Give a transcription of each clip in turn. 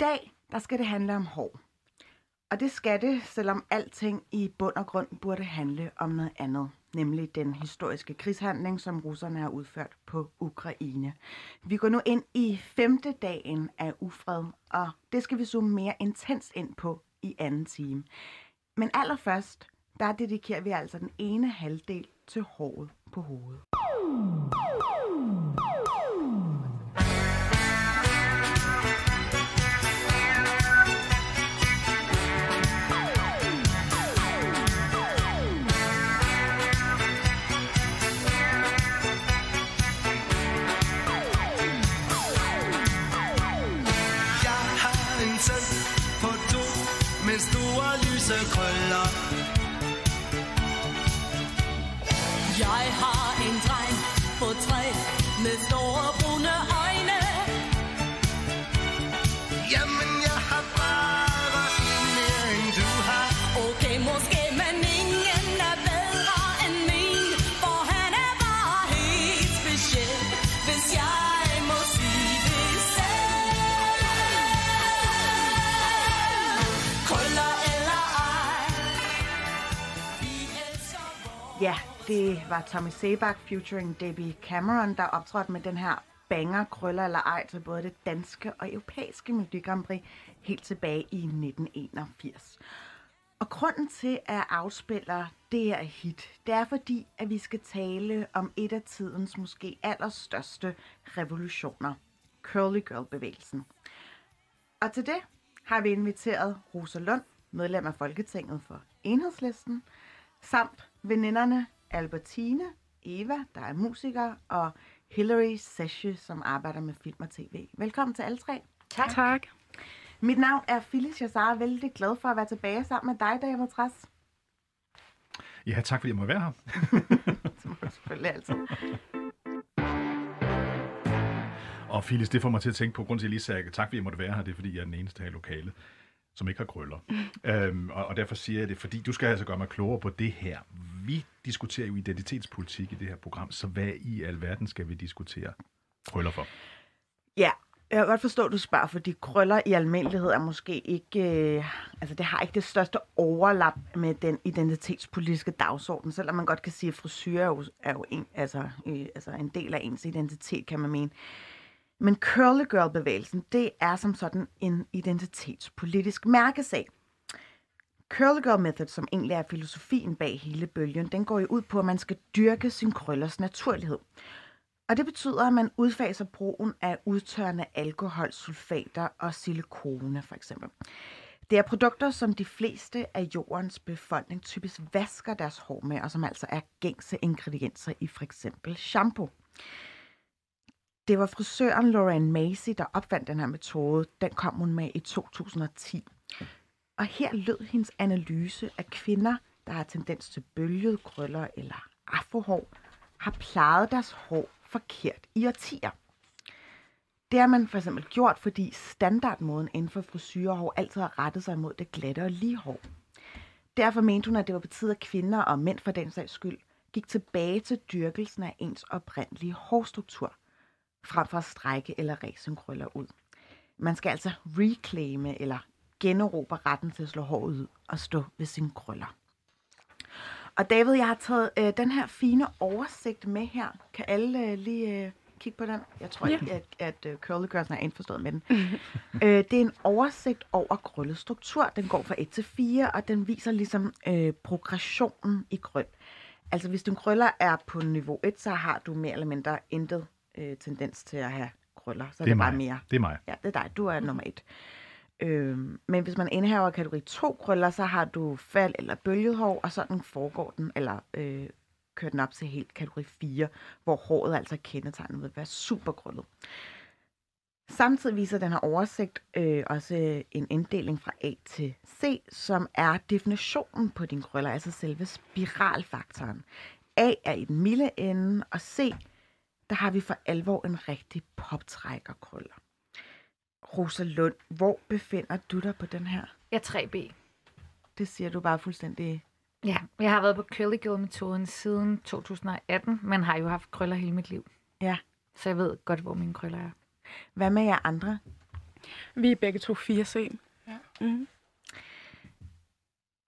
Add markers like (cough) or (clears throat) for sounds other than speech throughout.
Dag, der skal det handle om hår. Og det skal det, selvom alting i bund og grund burde handle om noget andet. Nemlig den historiske krigshandling, som russerne har udført på Ukraine. Vi går nu ind i femte dagen af ufred, og det skal vi zoome mere intens ind på i anden time. Men allerførst, der dedikerer vi altså den ene halvdel til håret på hovedet. Store det var Tommy Sebak featuring Debbie Cameron, der optrådte med den her banger, krøller eller ej til både det danske og europæiske Melodi Grand Prix helt tilbage i 1981. Og grunden til, at jeg afspiller det her hit, det er fordi, at vi skal tale om et af tidens måske allerstørste revolutioner. Curly Girl-bevægelsen. Og til det har vi inviteret Rosa Lund, medlem af Folketinget for Enhedslisten, samt veninderne Albertine, Eva, der er musiker, og Hillary Sesche, som arbejder med film og tv. Velkommen til alle tre. Tak. tak. Mit navn er Phyllis Jassar, vældig glad for at være tilbage sammen med dig, David Træs. Ja, tak fordi jeg må være her. (laughs) Som du selvfølgelig altid. Og Phyllis, det får mig til at tænke på, grund til, at jeg lige sagde tak, fordi jeg måtte være her, det er, fordi jeg er den eneste her i lokalet, som ikke har krøller. (laughs) øhm, og, og derfor siger jeg det, fordi du skal altså gøre mig klogere på det her. Vi diskuterer jo identitetspolitik i det her program, så hvad i alverden skal vi diskutere krøller for? Ja, jeg kan godt forstå, at du spørger, fordi krøller i almindelighed er måske ikke... Øh, altså, det har ikke det største overlap med den identitetspolitiske dagsorden, selvom man godt kan sige, at frisyr er jo, er jo en, altså, øh, altså en del af ens identitet, kan man mene. Men curly girl-bevægelsen, det er som sådan en identitetspolitisk mærkesag. Curly Girl Method, som egentlig er filosofien bag hele bølgen, den går jo ud på, at man skal dyrke sin krøllers naturlighed. Og det betyder, at man udfaser brugen af udtørrende alkohol, sulfater og silikone for eksempel. Det er produkter, som de fleste af jordens befolkning typisk vasker deres hår med, og som altså er gængse ingredienser i for eksempel shampoo. Det var frisøren Lorraine Macy, der opfandt den her metode. Den kom hun med i 2010. Og her lød hendes analyse af kvinder, der har tendens til bølget krøller eller afrohår, har plejet deres hår forkert i årtier. Det har man for eksempel gjort, fordi standardmåden inden for frisyrehår altid har rettet sig mod det glatte og lige hår. Derfor mente hun, at det var på tide, at kvinder og mænd for den sags skyld gik tilbage til dyrkelsen af ens oprindelige hårstruktur, frem for at strække eller ræse sine krøller ud. Man skal altså reclaime eller generobre retten til at slå håret ud og stå ved sine krøller. Og David, jeg har taget øh, den her fine oversigt med her. Kan alle øh, lige øh, kigge på den? Jeg tror Ja. ikke, at, at øh, Curly Girls er indforstået med den. (laughs) øh, det er en oversigt over krøllestruktur. Den går fra 1 til 4, og den viser ligesom øh, progressionen i krøl. Altså hvis din krøller er på niveau 1, så har du mere eller mindre intet øh, tendens til at have krøller. Så er det, er bare mig. mere. Det er mig. Ja, det er dig. Du er nummer et. Øhm, men hvis man indhaver kategori 2 krøller, så har du fald eller bølget hår, og sådan foregår den, eller øh, køre den op til helt kategori 4, hvor håret altså er kendetegnet ved at være super krøllet. Samtidig viser den her oversigt øh, også en inddeling fra A til C, som er definitionen på din krøller, altså selve spiralfaktoren. A er i den milde ende, og C, der har vi for alvor en rigtig poptrækkerkrøller. Rosa Lund, hvor befinder du dig på den her? Jeg er 3B. Det siger du bare fuldstændig... Ja, jeg har været på Curly Girl-metoden siden 2018, men har jo haft krøller hele mit liv. Ja. Så jeg ved godt, hvor mine krøller er. Hvad med jer andre? Vi er begge to 4C. Mm.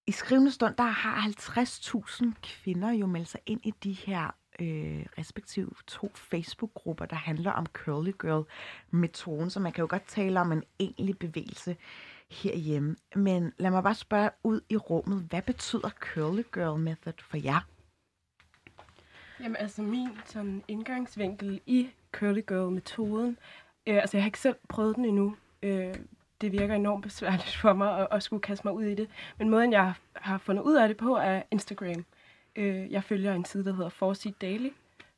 I skrivende stund, der har 50.000 kvinder jo meldt sig ind i de her øh, respektive to Facebook-grupper, der handler om Curly Girl-metoden, så man kan jo godt tale om en egentlig bevægelse herhjemme. Men lad mig bare spørge ud i rummet, hvad betyder Curly Girl Method for jer? Jamen altså min sådan indgangsvinkel i Curly Girl-metoden, øh, altså jeg har ikke selv prøvet den endnu. Øh, det virker enormt besværligt for mig at, at skulle kaste mig ud i det. Men måden jeg har fundet ud af det på er Instagram. Øh, jeg følger en side, der hedder Forseed Daily,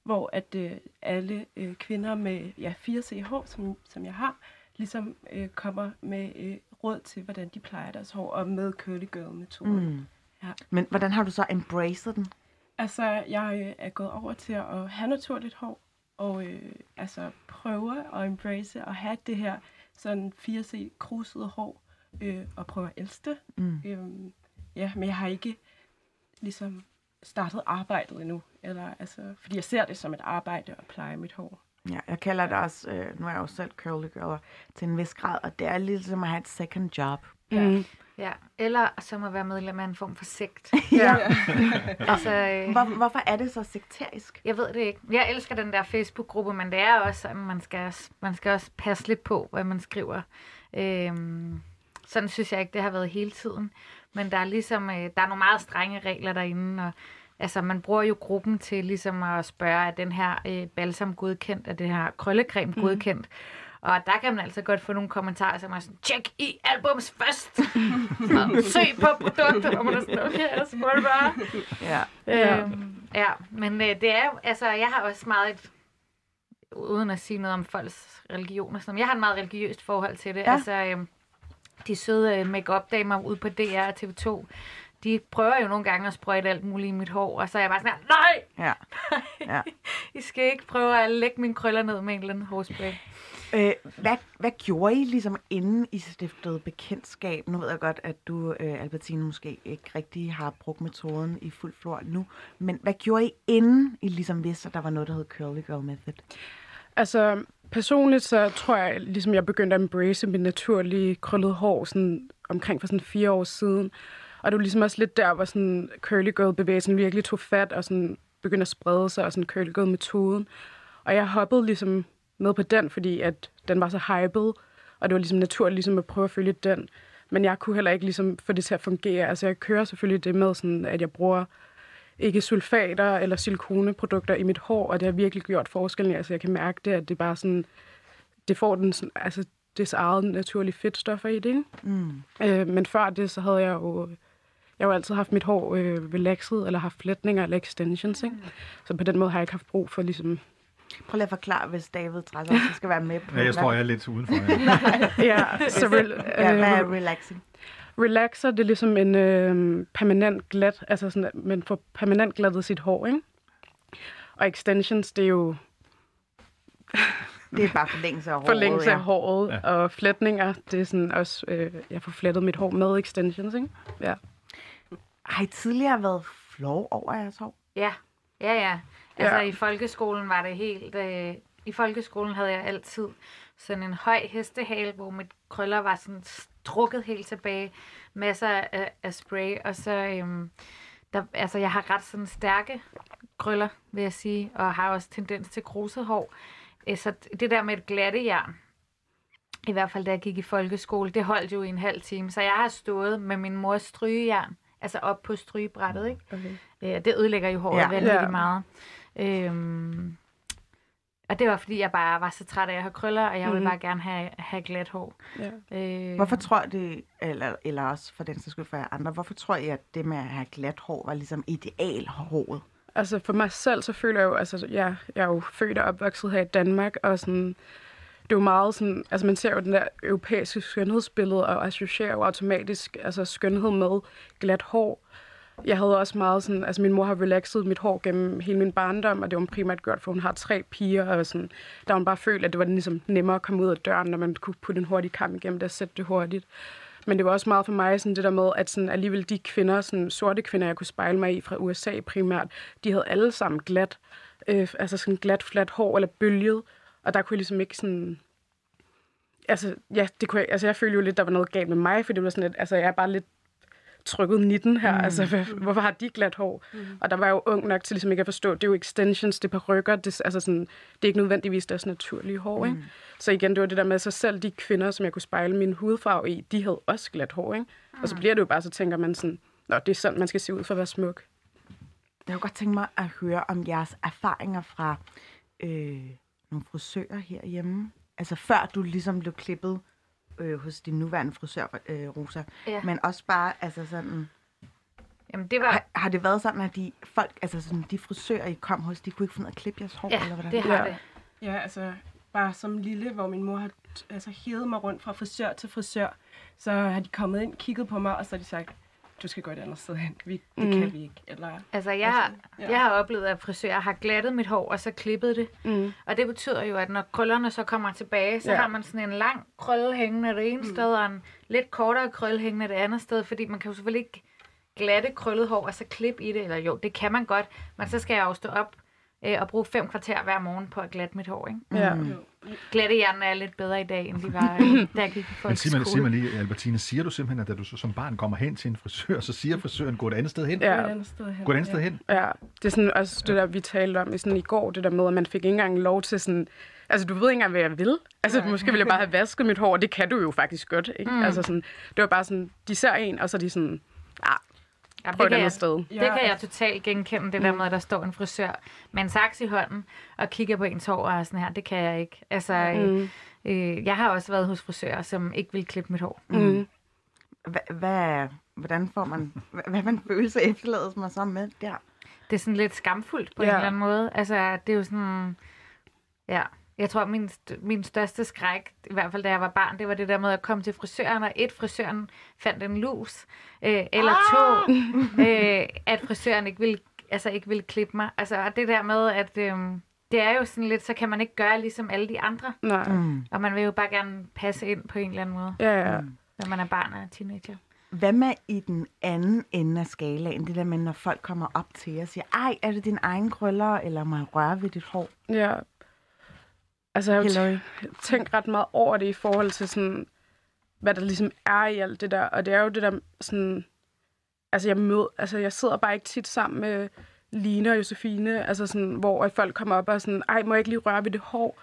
hvor at øh, alle øh, kvinder med ja, 4CH, som, som jeg har, ligesom øh, kommer med øh, råd til, hvordan de plejer deres hår, og med Curly Girl-metoden. Mm. Ja. Men hvordan har du så embraced den? Altså, jeg øh, er gået over til at have naturligt hår, og øh, altså prøve at embrace og have det her sådan 4C krusede hår, øh, og prøve at elske det. Mm. Øhm, ja, men jeg har ikke ligesom startet arbejdet endnu, eller, altså, fordi jeg ser det som et arbejde at pleje mit hår. Ja, jeg kalder det også, øh, nu er jeg jo selv curly girl til en vis grad, og det er ligesom at have et second job. Mm. Ja, eller som at være medlem af en form for sekt. (laughs) Ja. (laughs) altså, øh, Hvor, hvorfor er det så sekterisk? jeg ved det ikke. Jeg elsker den der Facebook-gruppe, men det er også sådan, man skal, også- man skal også passe lidt på, hvad man skriver. Øhm, sådan synes jeg ikke, det har været hele tiden. Men der er ligesom, øh, der er nogle meget strenge regler derinde, og altså, man bruger jo gruppen til ligesom at spørge, er den her øh, balsam godkendt, er det her krøllecreme mm. godkendt? Og der kan man altså godt få nogle kommentarer, som er sådan, tjek i albums først, (laughs) søg på produktet, og man er sådan, okay, jeg spurgte bare. Ja. Øhm, ja, men øh, det er altså, jeg har også meget et, uden at sige noget om folks religion og sådan jeg har et meget religiøst forhold til det. Ja. Altså, øh, de søde øh, make-up damer ude på DR og TV2, de prøver jo nogle gange at sprøjte alt muligt i mit hår, og så er jeg bare sådan her, nej, Ja. (laughs) Ja. I skal ikke prøve at lægge mine krøller ned med en eller anden hårspray. Øh, hvad, hvad gjorde I ligesom inden I stiftede bekendtskab? Nu ved jeg godt, at du, øh, Albertine, måske ikke rigtig har brugt metoden i fuld flor nu. Men hvad gjorde I inden I ligesom vidste, at der var noget, der hed Curly Girl Method? Altså, personligt så tror jeg, ligesom jeg begyndte at embrace mit naturlige krøllede hår sådan omkring for sådan fire år siden. Og det var ligesom også lidt der, hvor sådan curly girl bevægelsen virkelig tog fat og sådan begyndte at sprede sig, og sådan curly girl metoden. Og jeg hoppede ligesom med på den, fordi at den var så hyped, og det var ligesom naturligt ligesom at prøve at følge den. Men jeg kunne heller ikke ligesom få det til at fungere. Altså jeg kører selvfølgelig det med, sådan, at jeg bruger ikke sulfater eller silikoneprodukter i mit hår, og det har virkelig gjort forskellen. Altså jeg kan mærke det, at det bare sådan, det får den sådan, altså dets eget naturlige fedtstoffer i det, ikke? Mm. Øh, men før det, så havde jeg jo, jeg har jo altid haft mit hår øh, relaxet, eller haft flætninger eller extensions, ikke? Så på den måde har jeg ikke haft brug for ligesom, Prøv lige at forklare, hvis David Trækker også skal være med på. Ja, jeg tror, jeg er lidt udenfor. Ja. (laughs) ja, så re- (laughs) Ja, hvad er øh, relaxing? Relaxer, det er ligesom en øh, permanent glat, altså sådan, at man får permanent glattet sit hår, ikke? Og extensions, det er jo Det er bare forlængelse af håret. (laughs) forlængelse af håret, ja. og flætninger, det er sådan også, øh, jeg får flettet mit hår med extensions, ikke? Ja. Har I tidligere været flov over jeres hår? Ja, ja, ja. Altså Ja. i folkeskolen var det helt... Øh, I folkeskolen havde jeg altid sådan en høj hestehale, hvor mit krøller var sådan strukket helt tilbage. Masser af, af spray, og så... Øhm, der, altså, jeg har ret sådan stærke krøller, vil jeg sige, og har også tendens til kruset hår. Øh, Så det der med et glatte jern, i hvert fald da jeg gik i folkeskole, det holdt jo i en halv time. Så jeg har stået med min mors strygejern, altså op på strygebrættet, ikke? Okay. Øh, det ødelægger jo håret Ja. vanvittigt Ja. meget. Øhm, og det var, fordi jeg bare var så træt af at have krøller, og jeg ville Mhm. bare gerne have, have glat hår. Ja. Øh, Hvorfor tror det, eller, eller også for den sags skyld for jer andre, hvorfor tror I, at det med at have glat hår var ligesom idealhåret? altså for mig selv, så føler jeg jo, altså jeg, jeg er jo født og opvokset her i Danmark, og sådan, det er jo meget sådan, altså man ser jo den der europæiske skønhedsbillede, og associerer jo automatisk altså skønhed med glat hår. Jeg havde også meget sådan, altså min mor har relaxet mit hår gennem hele min barndom, og det var primært gjort, for hun har tre piger, og sådan, der hun bare følte, at det var ligesom nemmere at komme ud af døren, når man kunne putte en hurtig kam igennem det og sætte det hurtigt. Men det var også meget for mig sådan det der med, at sådan alligevel de kvinder, sådan sorte kvinder, jeg kunne spejle mig i fra USA primært, de havde alle sammen glat, øh, altså sådan glat, fladt hår eller bølget. Og der kunne jeg ligesom ikke sådan... Altså, ja, det kunne jeg, altså jeg følte jo lidt, der var noget galt med mig, for det var sådan lidt, altså jeg er bare lidt trykket 19 her. Mm. Altså, hvad, hvorfor har de glat hår? Mm. Og der var jeg jo ung nok til ligesom ikke at forstå, det er jo extensions, det er perukker, det, altså sådan, det er ikke nødvendigvis deres naturlige hår, ikke? Så igen, det var det der med, så selv de kvinder, som jeg kunne spejle min hudfarve i, de havde også glat hår, ikke? Og så bliver det jo bare, så tænker man sådan, Nå, det er sådan, man skal se ud for at være smuk. Jeg kunne godt tænke mig at høre om jeres erfaringer fra øh, nogle frisører herhjemme. Altså før du ligesom blev klippet øh, hos din nuværende frisør, øh, Rosa. Ja. Men også bare, altså sådan... Jamen, det var... Har, har det været sådan, at de folk, altså sådan, de frisører, I kom hos, de kunne ikke finde ud af at klippe jeres hår? Ja, eller hvordan? det har Ja. det. Ja, altså bare som lille, hvor min mor har altså, hævet mig rundt fra frisør til frisør, så har de kommet ind, kigget på mig, og så har de sagt, du skal gå et andet sted hen. Vi, det mm. kan vi ikke. Eller, Altså, jeg, har, ja. jeg har oplevet, at frisører har glattet mit hår, og så klippet det. Mm. Og det betyder jo, at når krøllerne så kommer tilbage, så ja. har man sådan en lang krølle hængende det ene mm. sted, og en lidt kortere krølle hængende det andet sted, fordi man kan jo selvfølgelig ikke glatte krøllet hår, og så klippe i det, eller jo, det kan man godt, men så skal jeg jo stå op øh, og bruge fem kvarter hver morgen på at glatte mit hår, ikke? Ja. jo, Glattehjernene er lidt bedre i dag, end de var, (laughs) øh, da jeg gik i Men sig mig, sig mig lige, Albertine, siger du simpelthen, at da du så som barn kommer hen til en frisør, så siger frisøren, gå et andet sted hen? gå et Ja. andet sted hen. Gå et andet sted hen? Ja, det er sådan også det der, vi talte om i, sådan, i går, det der med, at man fik ikke engang lov til sådan... Altså, du ved ikke engang, hvad jeg vil. Altså, Nej. måske ville jeg bare have vasket mit hår, og det kan du jo faktisk godt, ikke? Mm. Altså sådan, det var bare sådan, de ser en, og så er de sådan, ah, Ja, det, et kan andet jeg, sted. det kan jeg totalt genkende, det der med, at der står en frisør med en saks i hånden og kigger på ens hår og sådan her. Det kan jeg ikke. Altså, mm. øh, jeg har også været hos frisører, som ikke vil klippe mit hår. Mm. Hva- Hvad, hvordan får man, hvad, en følelse efterlades man så med der? Det er sådan lidt skamfuldt på Ja. en eller anden måde. Altså, det er jo sådan... Ja, jeg tror, min, st- min største skræk, i hvert fald da jeg var barn, det var det der med at komme til frisøren, og et, frisøren fandt en lus, øh, eller to, (laughs) øh, at frisøren ikke ville, altså ikke ville klippe mig. Altså, og det der med, at øh, det er jo sådan lidt, så kan man ikke gøre ligesom alle de andre, Nej, Mm. og man vil jo bare gerne passe ind på en eller anden måde, ja, ja. når man er barn og teenager. Hvad med i den anden ende af skalaen? Det der med, når folk kommer op til jer og siger, ej, er det din egen krøller, eller må jeg røre ved dit hår? Ja. Altså, jeg har tænkt ret meget over det i forhold til sådan, hvad der ligesom er i alt det der. Og det er jo det der sådan... Altså, jeg, mød, altså, jeg sidder bare ikke tit sammen med Line og Josefine, altså sådan, hvor at folk kommer op og sådan, ej, må jeg ikke lige røre ved det hår?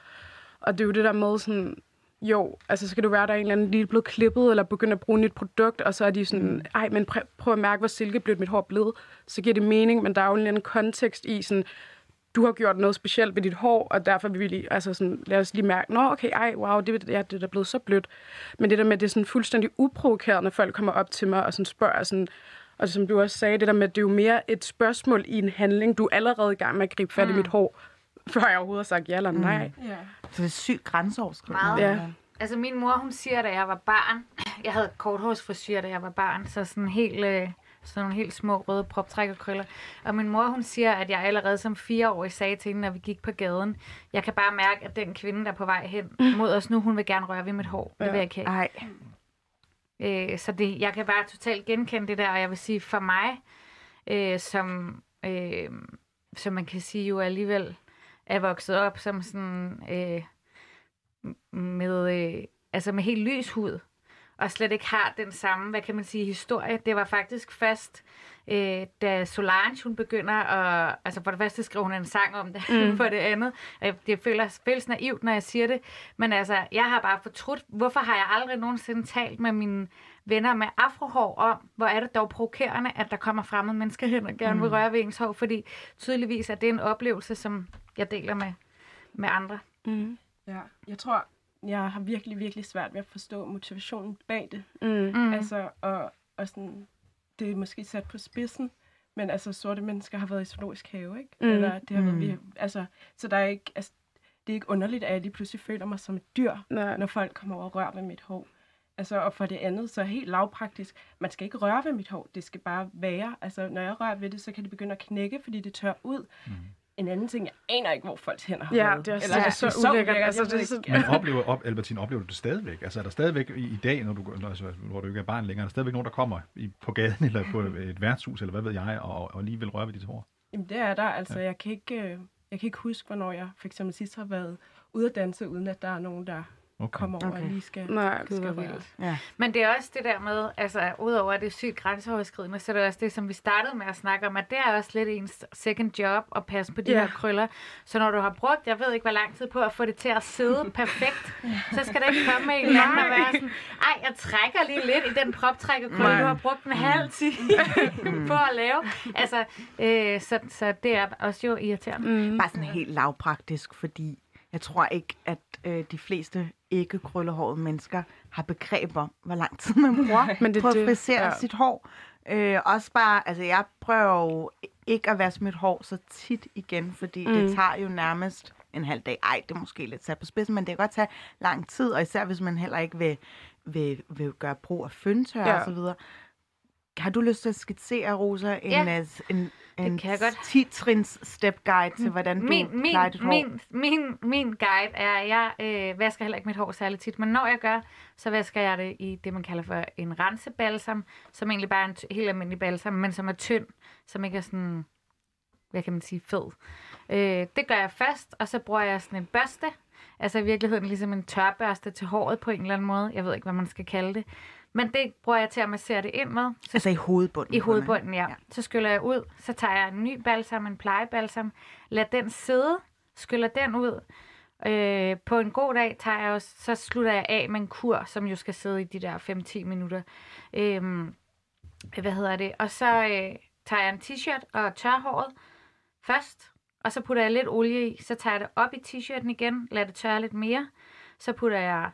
Og det er jo det der med sådan, jo, altså så kan det være, der er en eller anden lige blevet klippet, eller begyndt at bruge nyt produkt, og så er de sådan, ej, men prøv, prøv at mærke, hvor silkeblødt mit hår er blevet. Så giver det mening, men der er jo en eller anden kontekst i sådan, du har gjort noget specielt ved dit hår, og derfor vil vi lige, altså sådan, lad os lige mærke, nå, okay, ej, wow, det, ja, det er da blevet så blødt. Men det der med, det er sådan fuldstændig uprovokerende, når folk kommer op til mig og sådan spørger sådan, og som du også sagde, det der med, at det er jo mere et spørgsmål i en handling. Du er allerede i gang med at gribe fat i mit hår, før jeg overhovedet har sagt ja eller nej. Ja. Så det er sygt grænseoverskridende. Ja. Altså min mor, hun siger, da jeg var barn, (clears throat) jeg havde korthårsfrisyr, da jeg var barn, så sådan helt, øh, sådan nogle helt små røde proptrækkerkrøller. Og min mor, hun siger, at jeg allerede som fireårig sagde til hende, når vi gik på gaden, jeg kan bare mærke, at den kvinde, der er på vej hen mod os nu, hun vil gerne røre ved mit hår. Det vil jeg ikke have. Øh, så det, jeg kan bare totalt genkende det der, og jeg vil sige, for mig, øh, som, øh, som man kan sige jo alligevel er vokset op som sådan øh, med, øh, altså med helt lys hud, og slet ikke har den samme, hvad kan man sige, historie. Det var faktisk først, øh, da Solange, hun begynder at, altså for det første skriver hun en sang om det, mm. (laughs) for det andet, det føles, føles naivt, når jeg siger det, men altså, jeg har bare fortrudt, hvorfor har jeg aldrig nogensinde talt med mine venner med afrohår om, hvor er det dog provokerende, at der kommer fremmede mennesker hen og gerne vil røre ved ens hår, fordi tydeligvis er det en oplevelse, som jeg deler med, med andre. Mm. ja. Jeg tror, jeg har virkelig, virkelig svært ved at forstå motivationen bag det. Mm. Mm. Altså, og, og sådan, det er måske sat på spidsen, Men altså, sorte mennesker har været i zoologisk have, ikke? Mm. Eller det har været, Mm. vi, altså, så der er ikke, altså, det er ikke underligt, at jeg lige pludselig føler mig som et dyr, Nej. når folk kommer over og rører ved mit hår. Altså, og for det andet, så helt lavpraktisk, man skal ikke røre ved mit hår, det skal bare være. Altså, når jeg rører ved det, så kan det begynde at knække, fordi det tør ud. Mm. En anden ting, jeg aner ikke, hvor folks hænder har Ja, det er, Eller, det er så ulækkert. Altså, det er så. Men oplever, op, Albertine, oplever du det stadigvæk? Altså er der stadigvæk i, i dag, når du, når, altså, hvor du ikke er barn længere, er der stadigvæk nogen, der kommer i, på gaden eller på (laughs) et værtshus, eller hvad ved jeg, og, og lige vil røre ved dit hår? Jamen, det er der. Altså, ja. jeg, kan ikke, øh, jeg kan ikke huske, hvornår jeg for eksempel sidst har været ude at danse, uden at der er nogen, der Okay. kommer over Okay. og lige skal, Nej, skal røre. vildt. Ja. Men det er også det der med, altså udover at det er sygt grænseoverskridende, så er det også det, som vi startede med at snakke om, at det er også lidt ens second job at passe på de Ja. her krøller. Så når du har brugt, jeg ved ikke hvor lang tid på at få det til at sidde (laughs) perfekt, så skal der ikke komme en eller anden og være sådan, ej, jeg trækker lige lidt i den proptrækkerkrølle, du har brugt en halv time på at lave. Altså, øh, så, så det er også jo irriterende. mm. Bare sådan helt lavpraktisk, fordi jeg tror ikke, at øh, de fleste ikke krøllehårede mennesker har begreb om, hvor lang tid man bruger Men det på at frisere ja. sit hår. Øh, også bare, altså jeg prøver jo ikke at vaske mit hår så tit igen, fordi mm. det tager jo nærmest en halv dag. Ej, det er måske lidt sat på spidsen, men det kan godt tage lang tid, og især hvis man heller ikke vil, vil, vil gøre brug af føntør Ja. og så videre. Har du lyst til at skitsere, Rosa, en, Ja, en, en kan jeg godt. 10-trins step guide til, hvordan du min, min, plejer dit hår? min, min, min guide er, at jeg øh, vasker heller ikke mit hår særlig tit, men når jeg gør, så vasker jeg det i det, man kalder for en rensebalsam, som egentlig bare er en helt almindelig balsam, men som er tynd, som ikke er sådan, hvad kan man sige, fed. Øh, det gør jeg først, og så bruger jeg sådan en børste, altså i virkeligheden ligesom en tørbørste til håret på en eller anden måde. Jeg ved ikke, hvad man skal kalde det. Men det bruger jeg til at massere det ind med. Så Altså i hovedbunden? i hovedbunden, ja. Ja. ja. Så skyller jeg ud, så tager jeg en ny balsam, en plejebalsam, lad den sidde, skyller den ud. Øh, på en god dag tager jeg også, så slutter jeg af med en kur, som jo skal sidde i de der 5-10 minutter. Øh, hvad hedder det? Og så øh, tager jeg en t-shirt og tør håret først, og så putter jeg lidt olie i, så tager jeg det op i t-shirten igen, lader det tørre lidt mere, så putter jeg,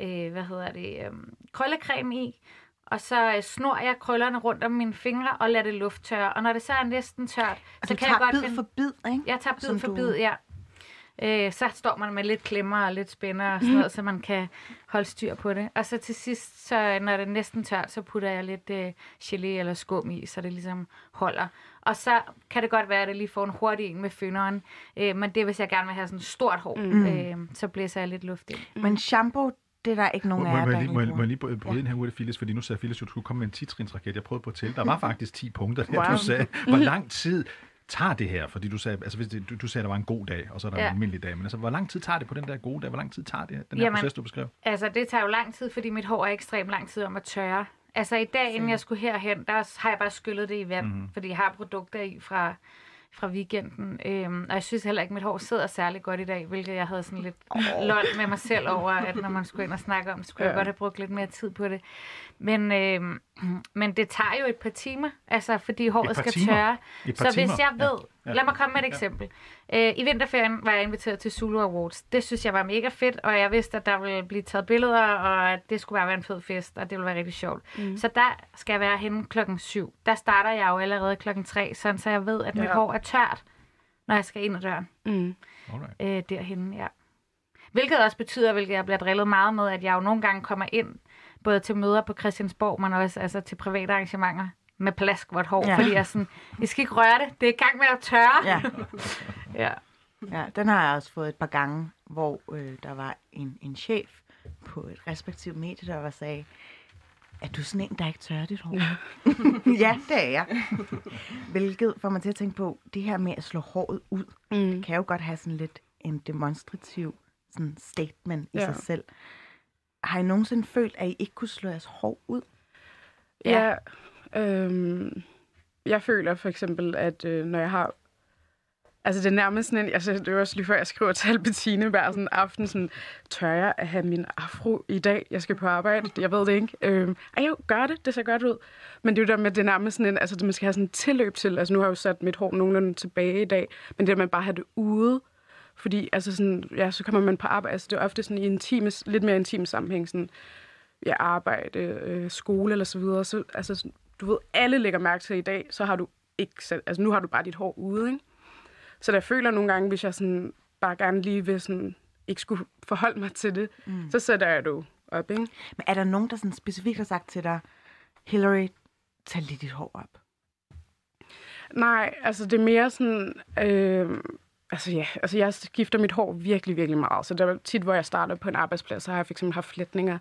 øh, hvad hedder det, øh, krøllecreme i, og så øh, snor jeg krøllerne rundt om mine fingre og lader det lufttørre. Og når det så er næsten tørt, Og så kan tager jeg godt bid finde... for bid, ikke? Jeg tager som bid for du- bid, ja. Øh, så står man med lidt klemmer og lidt spænder og sådan noget, så man kan holde styr på det. Og så til sidst, så når det er næsten tørt, så putter jeg lidt øh, gelé eller skum i, så det ligesom holder. Og så kan det godt være, at det lige får en hurtig en med fynderen. Øh, men det er, hvis jeg gerne vil have sådan et stort hår, mm. øh, så blæser jeg lidt luft ind. Men shampoo, det er der ikke nogen Må, af må, jer, må, jeg lige, må, jeg- må jeg lige bryde ind her hurtigt, Phyllis, fordi nu sagde Phyllis, at du skulle komme med en 10 raket. Jeg prøvede på at tælle. Der var faktisk 10 punkter, der Wow. du sagde. Hvor lang tid tager det her? Fordi du sagde, altså, hvis det, du, du sagde, at der var en god dag, og så er der ja. En almindelig dag. Men altså, hvor lang tid tager det på den der gode dag? Hvor lang tid tager det, den her Jamen, proces, du beskrev? Altså, det tager jo lang tid, fordi mit hår er ekstremt lang tid om at tørre. Altså, i dag, inden jeg skulle herhen, der har jeg bare skyllet det i vand, Mhm. mm-hmm. fordi jeg har produkter i fra, fra weekenden. Øhm, og jeg synes heller ikke, at mit hår sidder særlig godt i dag, hvilket jeg havde sådan lidt oh. lol med mig selv over, at når man skulle ind og snakke om, skulle ja. jeg godt have brugt lidt mere tid på det. Men, øhm, men det tager jo et par timer, altså, fordi håret skal timer? tørre. Så hvis jeg ved, Ja. Ja. lad mig komme med et eksempel. Øh, I vinterferien var jeg inviteret til Zulu Awards. Det synes jeg var mega fedt, og jeg vidste, at der ville blive taget billeder, og at det skulle bare være en fed fest, og det ville være rigtig sjovt. Mm. Så der skal jeg være henne klokken 7. Der starter jeg jo allerede klokken 3, sådan så jeg ved, at mit Ja. hår er tørt, når jeg skal ind ad døren Mm. Alright. øh, derhenne, ja. Hvilket også betyder, hvilket jeg bliver drillet meget med, at jeg jo nogle gange kommer ind, både til møder på Christiansborg, men også altså, til private arrangementer med plaskvådt hår, Ja. ja. fordi jeg er sådan, I skal ikke røre det, det er i gang med at tørre. Ja, ja. ja, den har jeg også fået et par gange, hvor øh, der var en, en chef på et respektivt medie, der var sagde, er du sådan en, der ikke tørrer dit hår? ja, (laughs) det er jeg. Hvilket får mig til at tænke på, det her med at slå håret ud, Mm. kan jo godt have sådan lidt en demonstrativ sådan statement i Ja. sig selv. Har I nogensinde følt, at I ikke kunne slå jeres hår ud? Ja, øhm, jeg føler for eksempel, at øh, når jeg har... Altså, det er nærmest sådan en... Altså, det er også lige før, jeg skriver til Albertine hver sådan aften, sådan, tør jeg at have min afro i dag? Jeg skal på arbejde. Jeg ved det ikke. Øhm, ej, jo, gør det. Det ser godt ud. Men det er jo der med, det er nærmest sådan en... Altså, det, man skal have sådan en tilløb til. Altså, nu har jeg jo sat mit hår nogenlunde tilbage i dag. Men det, at man bare har det ude. Fordi, altså sådan, ja, så kommer man på arbejde. Altså, det er ofte sådan i intime, lidt mere intim sammenhæng. Sådan, ja, arbejde, øh, skole eller så videre. Så, altså, sådan, du ved, alle lægger mærke til i dag, så har du ikke selv, altså nu har du bare dit hår ude, ikke? Så jeg føler nogle gange, hvis jeg sådan, bare gerne lige vil sådan, ikke skulle forholde mig til det, mm. så sætter jeg det op, ikke? Men er der nogen, der sådan specifikt har sagt til dig, Hillary, tag lige dit hår op? Nej, altså det er mere sådan... Øh, altså ja, altså jeg skifter mit hår virkelig, virkelig meget. Så der er tit, hvor jeg starter på en arbejdsplads, så har jeg eksempel haft flætninger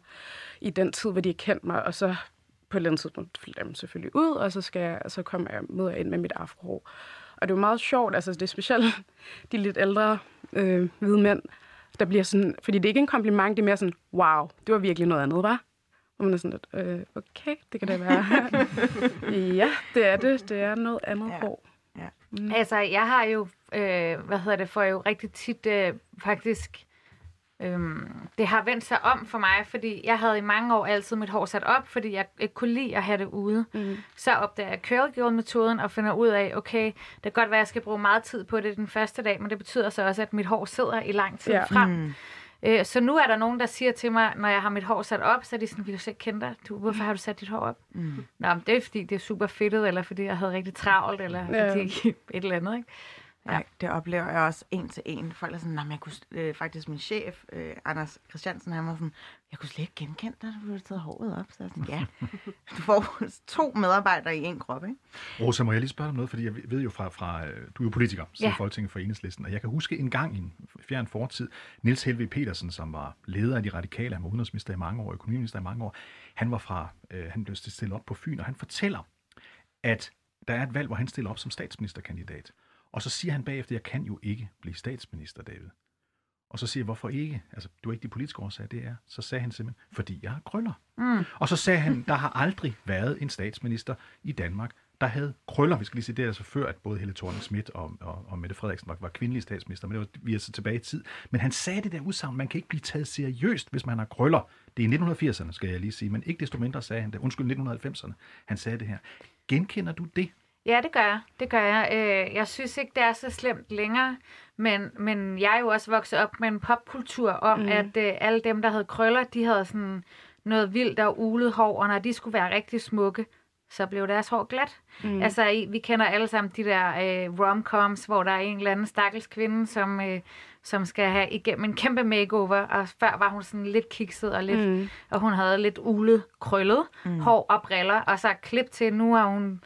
i den tid, hvor de har kendt mig, og så på et eller andet tidspunkt flytter jeg dem selvfølgelig ud, og så, skal jeg, så kommer jeg, møder jeg ind med mit afrohår. Og det er jo meget sjovt, altså det er specielt (laughs) de lidt ældre øh, hvide mænd, der bliver sådan, fordi det er ikke en kompliment, det er mere sådan, wow, det var virkelig noget andet, var? Og man er sådan lidt, øh, okay, det kan det være. (laughs) ja, det er det. Det er noget andet Ja. hår. Mm. Altså, jeg har jo, øh, hvad hedder det, får jo rigtig tit øh, faktisk, øh, det har vendt sig om for mig, fordi jeg havde i mange år altid mit hår sat op, fordi jeg ikke kunne lide at have det ude. Mm. Så opdager jeg curl girl metoden og finder ud af, okay, det kan godt være, at jeg skal bruge meget tid på det den første dag, men det betyder så også, at mit hår sidder i lang tid Ja. frem. Mm. Øh, så nu er der nogen, der siger til mig, når jeg har mit hår sat op, så er de sådan, vi kan slet ikke kende dig. Du, hvorfor har du sat dit hår op? Mm. Nå, men det er fordi, det er super fedtet, eller fordi jeg havde rigtig travlt, eller Ja. fordi (laughs) et eller andet, ikke? Nej, det oplever jeg også en til en. Folk er sådan, nej, men jeg kunne, øh, faktisk min chef, øh, Anders Christiansen, han var sådan, jeg kunne slet ikke genkende dig, da du havde taget håret op. Så jeg sådan, ja, (laughs) du får to medarbejdere i en krop, ikke? Rosa, må jeg lige spørge dig om noget, fordi jeg ved jo fra, fra øh, du er jo politiker, så ja. Ja. Folketinget for Enhedslisten, og jeg kan huske en gang i en fjern fortid, Niels Helve Petersen, som var leder af de radikale, han var udenrigsminister i mange år, økonomiminister i mange år, han var fra, øh, han blev stillet op på Fyn, og han fortæller, at der er et valg, hvor han stiller op som statsministerkandidat. Og så siger han bagefter, jeg kan jo ikke blive statsminister, David. Og så siger jeg, hvorfor ikke? Altså, du er ikke de politiske årsager, det er. Så sagde han simpelthen, fordi jeg har krøller. Mm. Og så sagde han, der har aldrig været en statsminister i Danmark, der havde krøller. Vi skal lige sige, det er altså før, at både Helle thorning Schmidt og, og, og Mette Frederiksen var, var kvindelige statsminister, men det var, vi er så tilbage i tid. Men han sagde det der udsagn, man kan ikke blive taget seriøst, hvis man har krøller. Det er i 1980'erne, skal jeg lige sige, men ikke desto mindre sagde han det. Undskyld, 1990'erne. Han sagde det her. Genkender du det? Ja, det gør jeg. Det gør jeg. Øh, jeg synes ikke, det er så slemt længere, men, men jeg er jo også vokset op med en popkultur om, Mm. at øh, alle dem, der havde krøller, de havde sådan noget vildt og ulet hår, og når de skulle være rigtig smukke, så blev deres hår glat. Mm. Altså, vi kender alle sammen de der øh, romcoms, hvor der er en eller anden stakkels kvinde, som, øh, som skal have igennem en kæmpe makeover, og før var hun sådan lidt kikset og lidt Mm. og hun havde lidt ulet, krøllet mm. hår og briller, og så klip til, nu har hun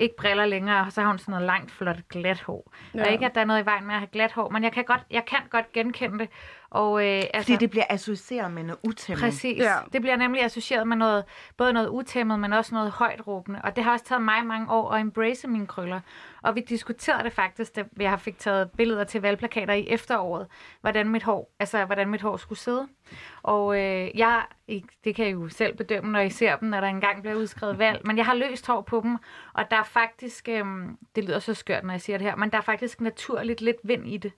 ikke briller længere, og så har hun sådan noget langt, flot, glat hår. Ja. Og ikke, at der er noget i vejen med at have glat hår, men jeg kan godt, jeg kan godt genkende det. Og, øh, altså, Fordi det bliver associeret med noget utæmmet. Præcis. Ja. Det bliver nemlig associeret med noget, både noget utæmmet, men også noget højt råbende. Og det har også taget mig mange år at embrace mine krøller. Og vi diskuterede det faktisk, da jeg fik taget billeder til valgplakater i efteråret, hvordan mit hår, altså, hvordan mit hår skulle sidde. Og øh, jeg, det kan I jo selv bedømme, når I ser dem, når der engang bliver udskrevet valg, men jeg har løst hår på dem, og der er faktisk, øh, det lyder så skørt, når jeg siger det her, men der er faktisk naturligt lidt vind i det.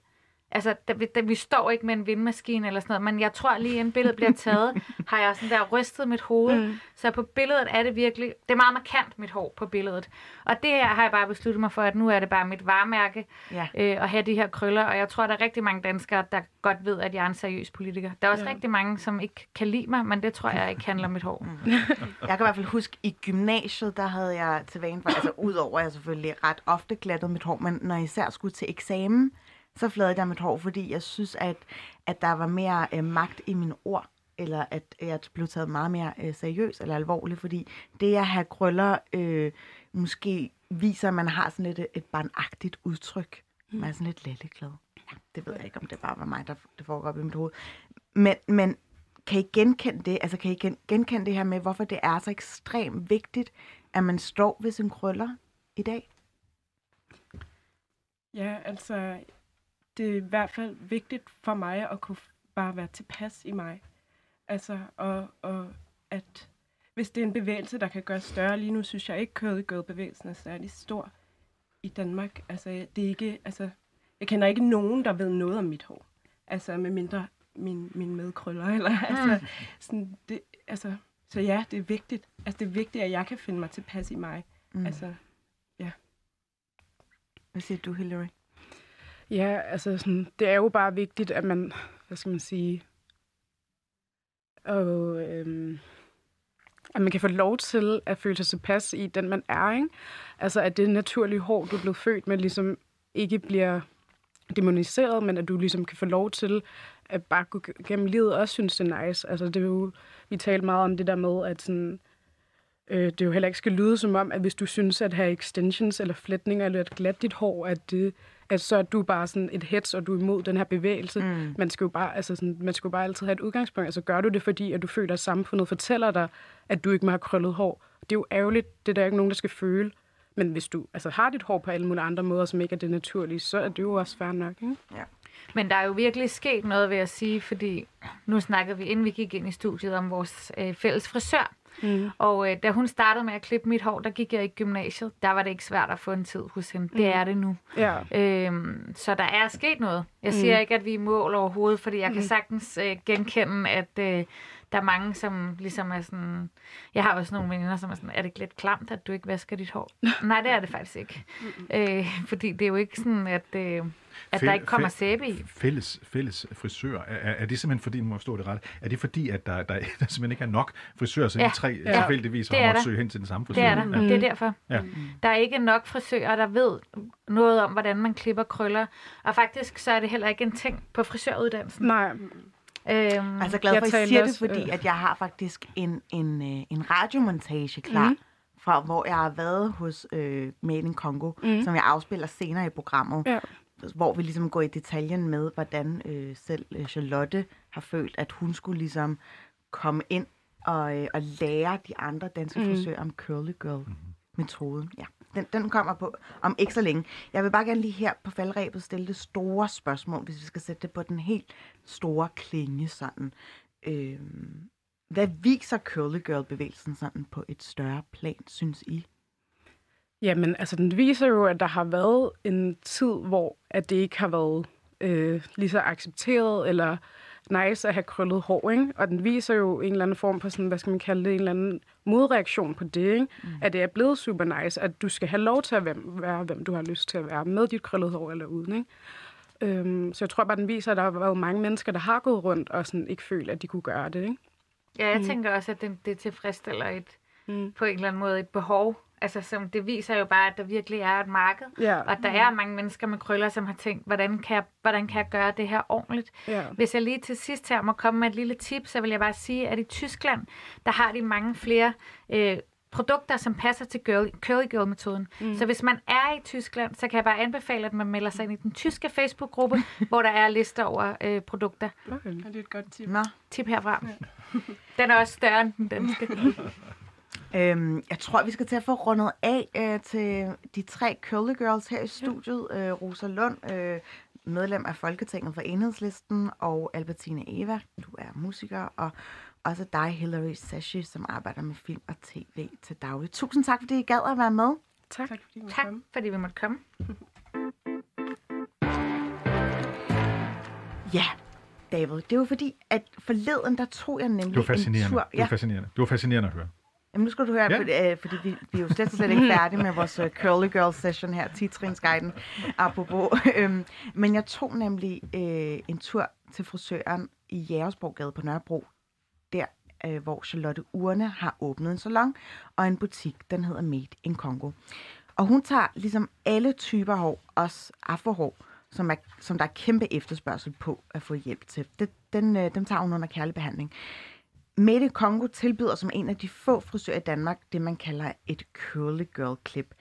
Altså, der, vi- der, vi står ikke med en vindmaskine eller sådan noget, men jeg tror lige, inden billedet bliver taget, (laughs) har jeg sådan der rystet mit hoved. Mm. Så på billedet er det virkelig, det er meget markant mit hår på billedet. Og det her har jeg bare besluttet mig for, at nu er det bare mit varemærke Ja. øh, at have de her krøller. Og jeg tror, der er rigtig mange danskere, der godt ved, at jeg er en seriøs politiker. Der er også Ja. rigtig mange, som ikke kan lide mig, men det tror jeg ikke handler om mit hår. (laughs) Mm. Jeg kan i hvert fald huske, i gymnasiet, der havde jeg til vane for, altså udover at jeg selvfølgelig ret ofte glattet mit hår, men når jeg især skulle til eksamen, så fladede jeg mit hår, fordi jeg synes, at, at der var mere øh, magt i mine ord, eller at jeg blev taget meget mere øh, seriøs eller alvorlig, fordi det at have krøller øh, måske viser, at man har sådan lidt et, et barnagtigt udtryk. Man er sådan lidt letteglad. Ja, det ved jeg ikke, om det bare var mig, der det foregår op i mit hoved. Men, men kan I genkende det? Altså kan I gen- genkende det her med, hvorfor det er så ekstremt vigtigt, at man står ved sin krøller i dag? Ja, altså, det er i hvert fald vigtigt for mig at kunne bare være tilpas i mig. Altså, og, og at hvis det er en bevægelse, der kan gøres større, lige nu synes jeg ikke, curly girl bevægelsen er særlig stor i Danmark. Altså, det er ikke, altså, jeg kender ikke nogen, der ved noget om mit hår. Altså, med mindre min, min medkrøller, eller altså, sådan, det, altså, så ja, det er vigtigt. Altså, det er vigtigt, at jeg kan finde mig tilpas i mig. Mm. Altså, Hvad siger du, Hillary? Ja, altså sådan, det er jo bare vigtigt, at man, hvad skal man sige, og, øhm, at man kan få lov til at føle sig tilpas i den, man er, ikke? Altså, at det naturlige hår, du er blevet født med, ligesom ikke bliver demoniseret, men at du ligesom kan få lov til at bare gå gennem livet og også synes, det er nice. Altså, det er jo, vi talte meget om det der med, at sådan, øh, det jo heller ikke skal lyde som om, at hvis du synes, at have extensions eller flætninger eller at glat dit hår, at, det, at så er du bare sådan et hets, og du er imod den her bevægelse. Mm. Man skal jo bare, altså sådan, man skal jo bare altid have et udgangspunkt. Altså gør du det, fordi at du føler, at samfundet fortæller dig, at du ikke må have krøllet hår. Det er jo ærgerligt, det er der ikke nogen, der skal føle. Men hvis du altså, har dit hår på alle mulige andre måder, som ikke er det naturlige, så er det jo også fair nok. Ikke? Men der er jo virkelig sket noget, vil jeg sige, fordi nu snakkede vi, inden vi gik ind i studiet, om vores øh, fælles frisør. Mm. Og øh, da hun startede med at klippe mit hår, der gik jeg i gymnasiet. Der var det ikke svært at få en tid hos hende. Det Mm. er det nu. Ja. Øhm, så der er sket noget. Jeg siger Mm. ikke, at vi er i mål overhovedet, fordi jeg kan Mm. sagtens øh, genkende, at øh, der er mange, som ligesom er sådan... Jeg har også nogle veninder, som er sådan, er det ikke lidt klamt, at du ikke vasker dit hår? (laughs) Nej, det er det faktisk ikke. Øh, fordi det er jo ikke sådan, at, øh, at der Fæ- ikke kommer sæbe i. Fælles, fælles frisør. Er, er, er det simpelthen fordi, nu må jeg forstå det ret, er det fordi, at der, der, (laughs) der simpelthen ikke er nok frisører, så Ja. de tre Ja. tilfældigvis Det har måttet der. søge hen til den samme frisør? Det er der. Ja. Det er derfor. Ja. Der er ikke nok frisører, der ved noget om, hvordan man klipper krøller. Og faktisk så er det heller ikke en ting på frisøruddannelsen. Nej. Øhm, Jeg er så glad for, at I siger det, også, fordi øh, at jeg har faktisk en, en, øh, en radiomontage klar, Mhm. fra hvor jeg har været hos øh, Made in Congo, Mhm. som jeg afspiller senere i programmet, Ja. Hvor vi ligesom går i detaljen med, hvordan øh, selv øh, Charlotte har følt, at hun skulle ligesom komme ind og, øh, og lære de andre danske Mhm. mm. frisører om curly girl-metoden. Ja. Den, den kommer på om ikke så længe. Jeg vil bare gerne lige her på faldrebet stille det store spørgsmål, hvis vi skal sætte det på den helt store klinge sådan. Øhm, hvad viser curly girl-bevægelsen sådan på et større plan, synes I? Jamen, altså den viser jo, at der har været en tid, hvor at det ikke har været øh, lige så accepteret eller nice at have krøllet hår, ikke? Og den viser jo en eller anden form for sådan, hvad skal man kalde det, en eller anden modreaktion på det, ikke? Mm. At det er blevet super nice, at du skal have lov til at være, være, hvem du har lyst til at være, med dit krøllet hår eller uden, ikke? Øhm, så jeg tror bare, den viser, at der har været mange mennesker, der har gået rundt og sådan ikke følt, at de kunne gøre det, ikke? Ja, jeg Mm. tænker også, at det, det tilfredsstiller et, Mm. på en eller anden måde et behov. Altså, som det viser jo bare, at der virkelig er et marked. Ja. Og at der er mange mennesker med krøller, som har tænkt, hvordan kan jeg, hvordan kan jeg gøre det her ordentligt? Ja. Hvis jeg lige til sidst her må komme med et lille tip, så vil jeg bare sige, at i Tyskland, der har de mange flere øh, produkter, som passer til girl, curly girl-metoden. Mm. Så hvis man er i Tyskland, så kan jeg bare anbefale, at man melder sig ind i den tyske Facebook-gruppe, (laughs) hvor der er lister over øh, produkter. Okay. Det er et godt tip. Nå. Tip herfra. Den er også større end den danske. (laughs) Øhm, jeg tror, vi skal til at få rundet af øh, til de tre curly girls her i studiet. Øh, Rosa Lund, øh, medlem af Folketinget for Enhedslisten, og Albertine Eva, du er musiker, og også dig, Hilary Sashi, som arbejder med film og tv til daglig. Tusind tak, fordi I gad at være med. Tak. Tak fordi du Tak, kom. fordi vi måtte komme. (laughs) Ja, David, det var fordi, at forleden, der tog jeg nemlig Det var en fascinerende. tur. Det var fascinerende. Det var fascinerende at høre. Jamen, nu skal du høre, Ja. fordi, øh, fordi vi, vi er jo slet, slet ikke færdige med vores uh, Curly Girl session her, titrinsguiden, apropos. (laughs) Øhm, men jeg tog nemlig øh, en tur til frisøren i Jægersborggade på Nørrebro, der øh, hvor Charlotte Urne har åbnet en salon og en butik, den hedder Made in Congo. Og hun tager ligesom alle typer hår, også afrohår, som, er, som der er kæmpe efterspørgsel på at få hjælp til. Det, den, øh, dem tager hun under kærlig behandling. Mette Kongo Congo tilbyder som en af de få frisører i Danmark det, man kalder et curly girl clip.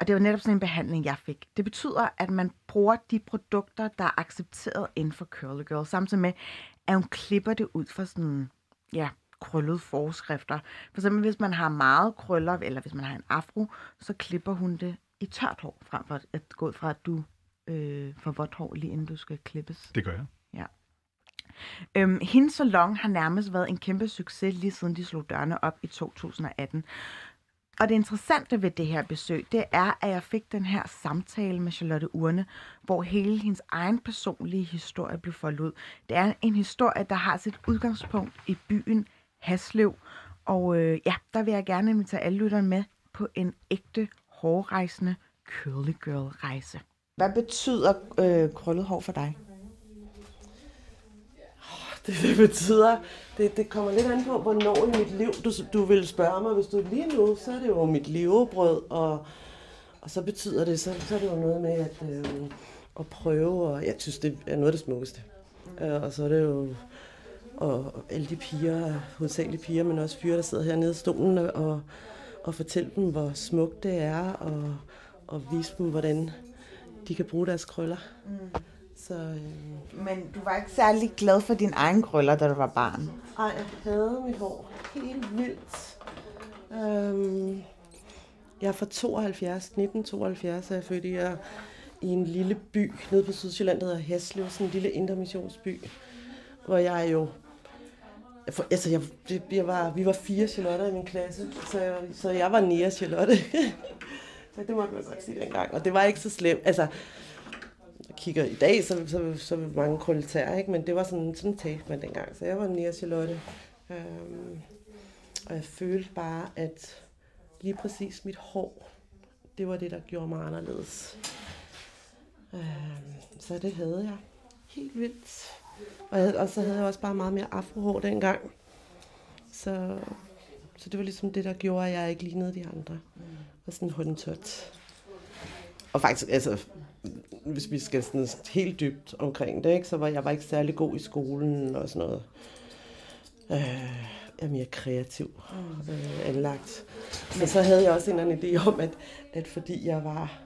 Og det var netop sådan en behandling, jeg fik. Det betyder, at man bruger de produkter, der er accepteret inden for curly girl, samtidig med, at hun klipper det ud fra sådan, ja, krøllede forskrifter. For eksempel, hvis man har meget krøller, eller hvis man har en afro, så klipper hun det i tørt hår, frem for at gå ud fra, at du øh, får vådt hår, lige inden du skal klippes. Det gør jeg. Øhm, hendes salon har nærmest været en kæmpe succes, lige siden de slog dørene op i 2018. Og det interessante ved det her besøg, det er, at jeg fik den her samtale med Charlotte Urne, hvor hele hendes egen personlige historie blev foldet ud. Det er en historie, der har sit udgangspunkt i byen Haslev. Og øh, ja, der vil jeg gerne invitere alle lytterne med på en ægte hårrejsende curly girl rejse. Hvad betyder øh, krøllet hår for dig? (laughs) det, det betyder, det, det kommer lidt an på, hvornår i mit liv du, du vil spørge mig. Hvis du lige nu, så er det jo mit levebrød, og, og så betyder det, så, så er det jo noget med at, øh, at prøve, og jeg synes, det er noget af det smukkeste. Øh, og så er det jo og alle de piger, hovedsageligt piger, men også fyre, der sidder hernede i stolen og, og fortælle dem, hvor smukt det er, og, og vise dem, hvordan de kan bruge deres krøller. Mm. Så, øh, Men du var ikke særlig glad for din egen krøller, da du var barn. ej, jeg havde mit hår helt vildt. Øhm, jeg er fra 72, 1972 er jeg født i, og i en lille by nede på Sydsjælland, der hedder Haslev, sådan en lille intermissionsby, hvor jeg jo jeg for, altså, jeg, det- jeg var, vi var fire Charlotter i min klasse, så jeg, så jeg var nære Charlotte. (laughs) så det måtte man godt sige dengang. Og det var ikke så slemt. Altså, jeg kigger i dag, så, så, så mange krølletær, ikke? Men det var sådan, sådan talte man dengang. Så jeg var nære Charlotte. Øhm, og jeg følte bare, at lige præcis mit hår, det var det, der gjorde mig anderledes. Øhm, så det havde jeg helt vildt. Og, jeg, og så havde jeg også bare meget mere afrohår dengang. Så, så det var ligesom det, der gjorde, at jeg ikke lignede de andre. Og sådan håndtot. Og faktisk, altså, hvis vi skal sådan helt dybt omkring det, ikke, så var jeg var ikke særlig god i skolen og sådan noget. Øh, jeg er mere kreativ øh, anlagt. Så så havde jeg også en eller anden idé om, at, at fordi jeg var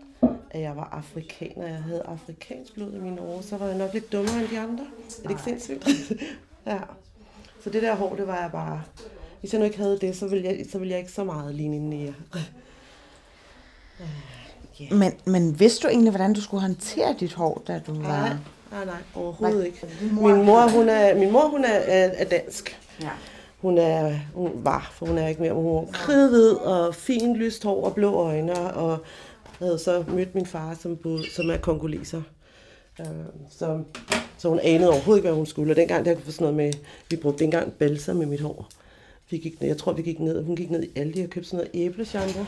at jeg var afrikaner, jeg havde afrikansk blod i mine år, så var jeg nok lidt dummere end de andre. Er det ikke sindssygt? (laughs) ja. Så det der hår, det var jeg bare... Hvis jeg nu ikke havde det, så ville jeg, så ville jeg ikke så meget ligne en nære. (laughs) Men, men vidste du egentlig, hvordan du skulle håndtere dit hår, da du Nej, var... nej, nej, overhovedet Hvad- ikke. mor- Min mor, hun er, min mor, hun er, er, er dansk. Ja. Hun er, hun var, for hun er ikke mere, hun var kridhvid og fin lyst hår og blå øjne, og havde så mødt min far, som, boede, som er kongoleser. Øh, så, så hun anede overhovedet ikke, hvad hun skulle. Og dengang, der var sådan noget med, vi brugte engang balser med mit hår. Vi gik jeg tror, vi gik ned, hun gik ned i Aldi og købte sådan noget æbleshampoo.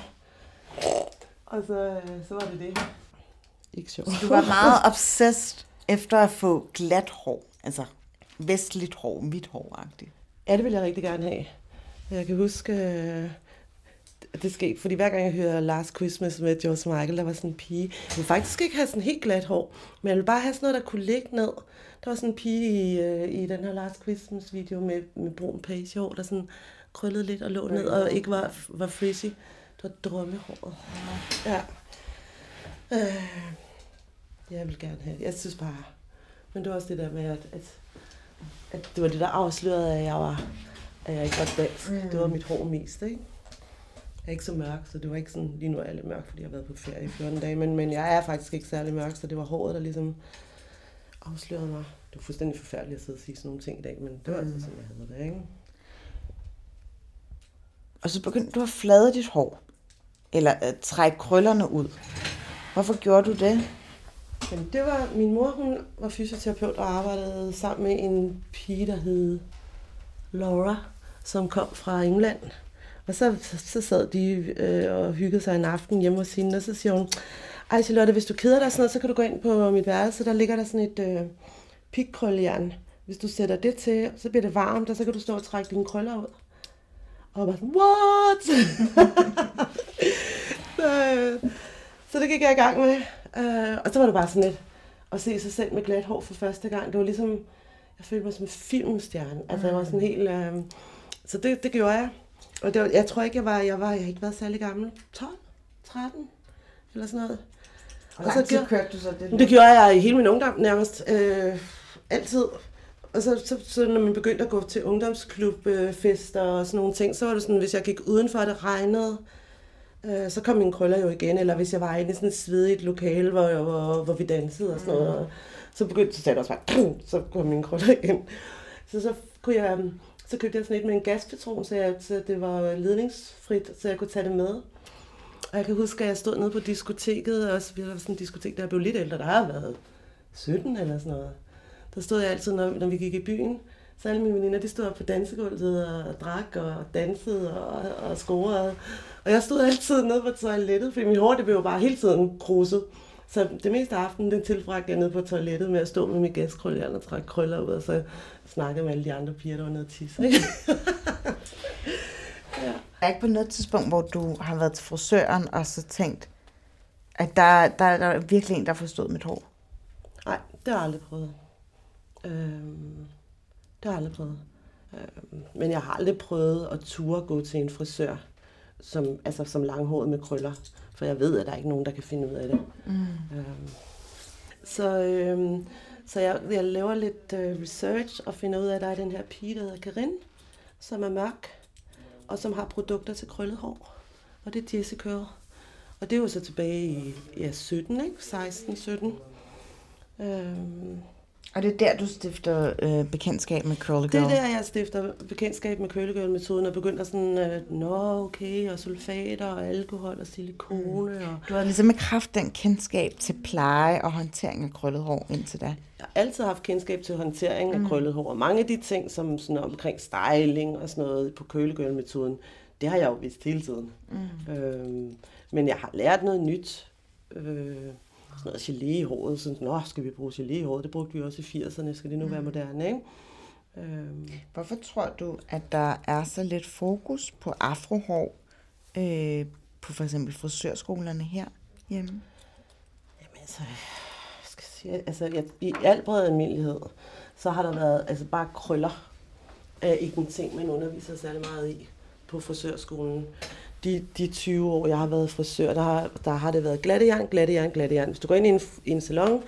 Og så, øh, så var det det. Ikke sjovt. Du var meget obsessed efter at få glat hår. Altså vestligt hår, hvidt hår-agtigt. Ja, det vil jeg rigtig gerne have. Jeg kan huske, øh, at det skete, fordi hver gang jeg hører Last Christmas med George Michael, der var sådan en pige. Jeg ville faktisk ikke have sådan helt glat hår, men jeg ville bare have sådan noget, der kunne ligge ned. Der var sådan en pige i, øh, i den her Last Christmas video med, med brun page hår, der sådan krøllede lidt og lå ned, og ikke var, var frizzy. Det var drømmehåret. Ja. Øh, jeg vil gerne have. Jeg synes bare... Men det var også det der med, at, at, at det var det, der afslørede, at jeg, var, at jeg ikke var dansk. Mm. Det var mit hår mest, ikke? Jeg er ikke så mørk, så det var ikke sådan... Lige nu er jeg lidt mørk, fordi jeg har været på ferie i 14 dage, men, men jeg er faktisk ikke særlig mørk, så det var håret, der ligesom afslørede mig. Det var fuldstændig forfærdeligt at sidde og sige sådan nogle ting i dag, men det var mm. altså sådan, jeg havde det, ikke? Og så begyndte du at flade dit hår. Eller øh, at trække krøllerne ud. Hvorfor gjorde du det? Men det var, min mor hun var fysioterapeut og arbejdede sammen med en pige, der hed Laura, som kom fra England. Og så, så sad de øh, og hyggede sig en aften hjemme hos hende, og så siger hun, ej Charlotte, hvis du keder dig sådan noget, så kan du gå ind på mit værelse, der ligger der sådan et øh, pikkrøljern. Hvis du sætter det til, så bliver det varmt, og så kan du stå og trække dine krøller ud. Og var sådan, what? (laughs) så, øh, så det gik jeg i gang med. Øh, og så var det bare sådan lidt at se sig selv med glat hår for første gang. Det var ligesom, jeg følte mig som en filmstjerne. Altså jeg var sådan helt... Øh, så det, det gjorde jeg. Og det var, jeg tror ikke, jeg var, jeg var, jeg har ikke været særlig gammel. 12, 13 eller sådan noget. Hvor lang tid kørte du så det? Det gjorde jeg i hele min ungdom nærmest. Øh, altid. Og så, så, så, når man begyndte at gå til ungdomsklubfester og sådan nogle ting, så var det sådan, hvis jeg gik udenfor, og det regnede, øh, så kom mine krøller jo igen. Eller hvis jeg var inde i sådan et svedigt lokale, hvor, hvor, hvor vi dansede og sådan noget, så begyndte så sagde også bare, så kom mine krøller igen. Så, så, kunne jeg, så købte jeg sådan et med en gaspatron, så, jeg, så det var ledningsfrit, så jeg kunne tage det med. Og jeg kan huske, at jeg stod nede på diskoteket, og vi var sådan et diskotek, der blev lidt ældre, der har været 17 eller sådan noget. Der stod jeg altid, når, når vi gik i byen, så alle mine veninder, de stod op på dansegulvet og drak og dansede og, og scorede. Og jeg stod altid nede på toilettet, fordi mit hår, det blev jo bare hele tiden kruset. Så det meste af aftenen, den tilbragte jeg nede på toilettet med at stå med mit gaskrøljern og trække krøller ud, og så snakke med alle de andre piger, der var nede og tisse. Ikke? (laughs) Der er ikke på noget tidspunkt, hvor du har været til frisøren og så tænkt, at der, der, der er virkelig en, der forstået mit hår. Nej, det har jeg aldrig prøvet. Øhm, det har jeg aldrig prøvet. Øhm, men jeg har aldrig prøvet at ture gå til en frisør, som, altså som langhåret med krøller. For jeg ved, at der er ikke nogen, der kan finde ud af det. Mm. Øhm, så øhm, så jeg, jeg laver lidt øh, research og finder ud af, at der er den her pige, der hedder Karin, som er mørk, og som har produkter til krøllet hår. Og det er Jessie Curl. Og det var så tilbage i ja, 17, ikke? 16, 17. Øhm, Og det er der, du stifter øh, bekendtskab med Curly det Girl. er der, jeg stifter bekendtskab med kølegørmetoden og begynder sådan, øh, nå okay, og sulfater og alkohol og silikone. Og... Du har ligesom ikke haft den kendskab til pleje og håndtering af krøllet hår indtil da. Jeg har altid haft kendskab til håndtering af Mm. mm. krøllet hår. Og mange af de ting, som sådan omkring styling og sådan noget på kølegørmetoden, det har jeg jo vidst hele tiden. Mm. Øhm, men jeg har lært noget nyt. Øh, sådan noget gelé i håret. Sådan, Nå, skal vi bruge gelé i håret? Det brugte vi også i 80'erne. Skal det nu være Mm. moderne, ikke? Øhm, Hvorfor tror du, at der er så lidt fokus på afrohår øh, på for eksempel frisørskolerne her hjemme? Jamen altså, jeg skal sige, altså jeg, i al bred almindelighed, så har der været altså bare krøller er ikke en ting, man underviser særlig meget i på frisørskolen. De, de 20 år, jeg har været frisør, der har, der har det været glattejern, glattejern, glattejern. Hvis du går ind i en, i en salon,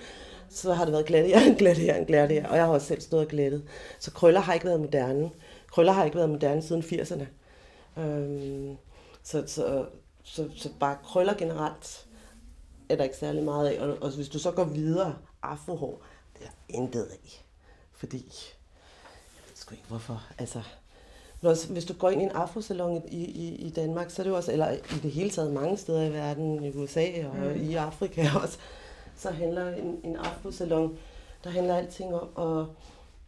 så har det været glattejern, (laughs) glattejern, glattejern. Og jeg har også selv stået og glattet. Så krøller har ikke været moderne. Krøller har ikke været moderne siden 80'erne. Øhm, så, så, så, så bare krøller generelt er der ikke særlig meget af. Og, og hvis du så går videre, afrohår, det er der intet af. Fordi, jeg ved sgu ikke hvorfor, altså, når, hvis du går ind i en afrosalon i, i, i Danmark, så er det jo også, eller i det hele taget mange steder i verden, i USA og Mm. i Afrika (laughs) også, så handler en, en afrosalon, der handler alting om at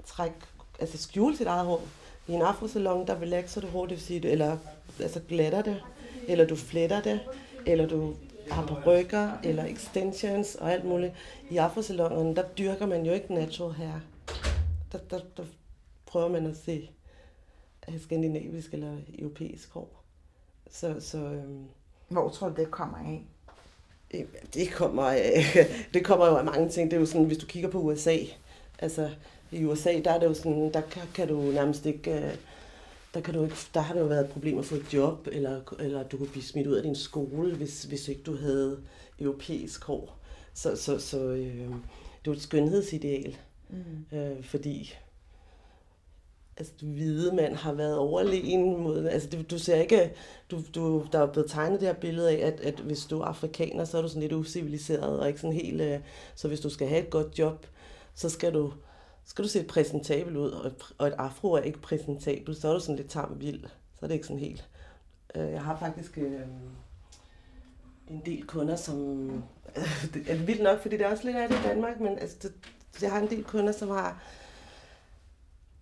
trække, altså skjule sit eget hår. I en afrosalon, der relaxer du hår, det vil sige, eller altså glatter det, eller du fletter det, eller du har på rykker, eller extensions og alt muligt. I afrosalonerne, der dyrker man jo ikke natural hair. Der, der, der prøver man at se øh, skandinavisk eller europæisk hår. Så, så øhm, Hvor tror du, det kommer af? Øh, Det kommer, af, (laughs) det kommer jo af mange ting. Det er jo sådan, hvis du kigger på USA, altså i USA, der er det jo sådan, der kan, kan du nærmest ikke, øh, der, kan du ikke, der har det jo været et problem at få et job, eller, eller du kunne blive smidt ud af din skole, hvis, hvis ikke du havde europæisk hår. Så, så, så øh, det er jo et skønhedsideal, Mm. øh, fordi altså, hvide mand har været overlegen mod, altså du, du ser ikke, du, du, der er blevet tegnet det her billede af, at, at hvis du er afrikaner, så er du sådan lidt usiviliseret, og ikke sådan helt, øh, så hvis du skal have et godt job, så skal du, skal du se præsentabel ud, og, og et afro er ikke præsentabel, så er du sådan lidt tam vild, så er det ikke sådan helt. Øh, jeg har faktisk øh, en del kunder, som, (laughs) det er vildt nok, fordi det er også lidt af det i Danmark, men altså, det, jeg har en del kunder, som har,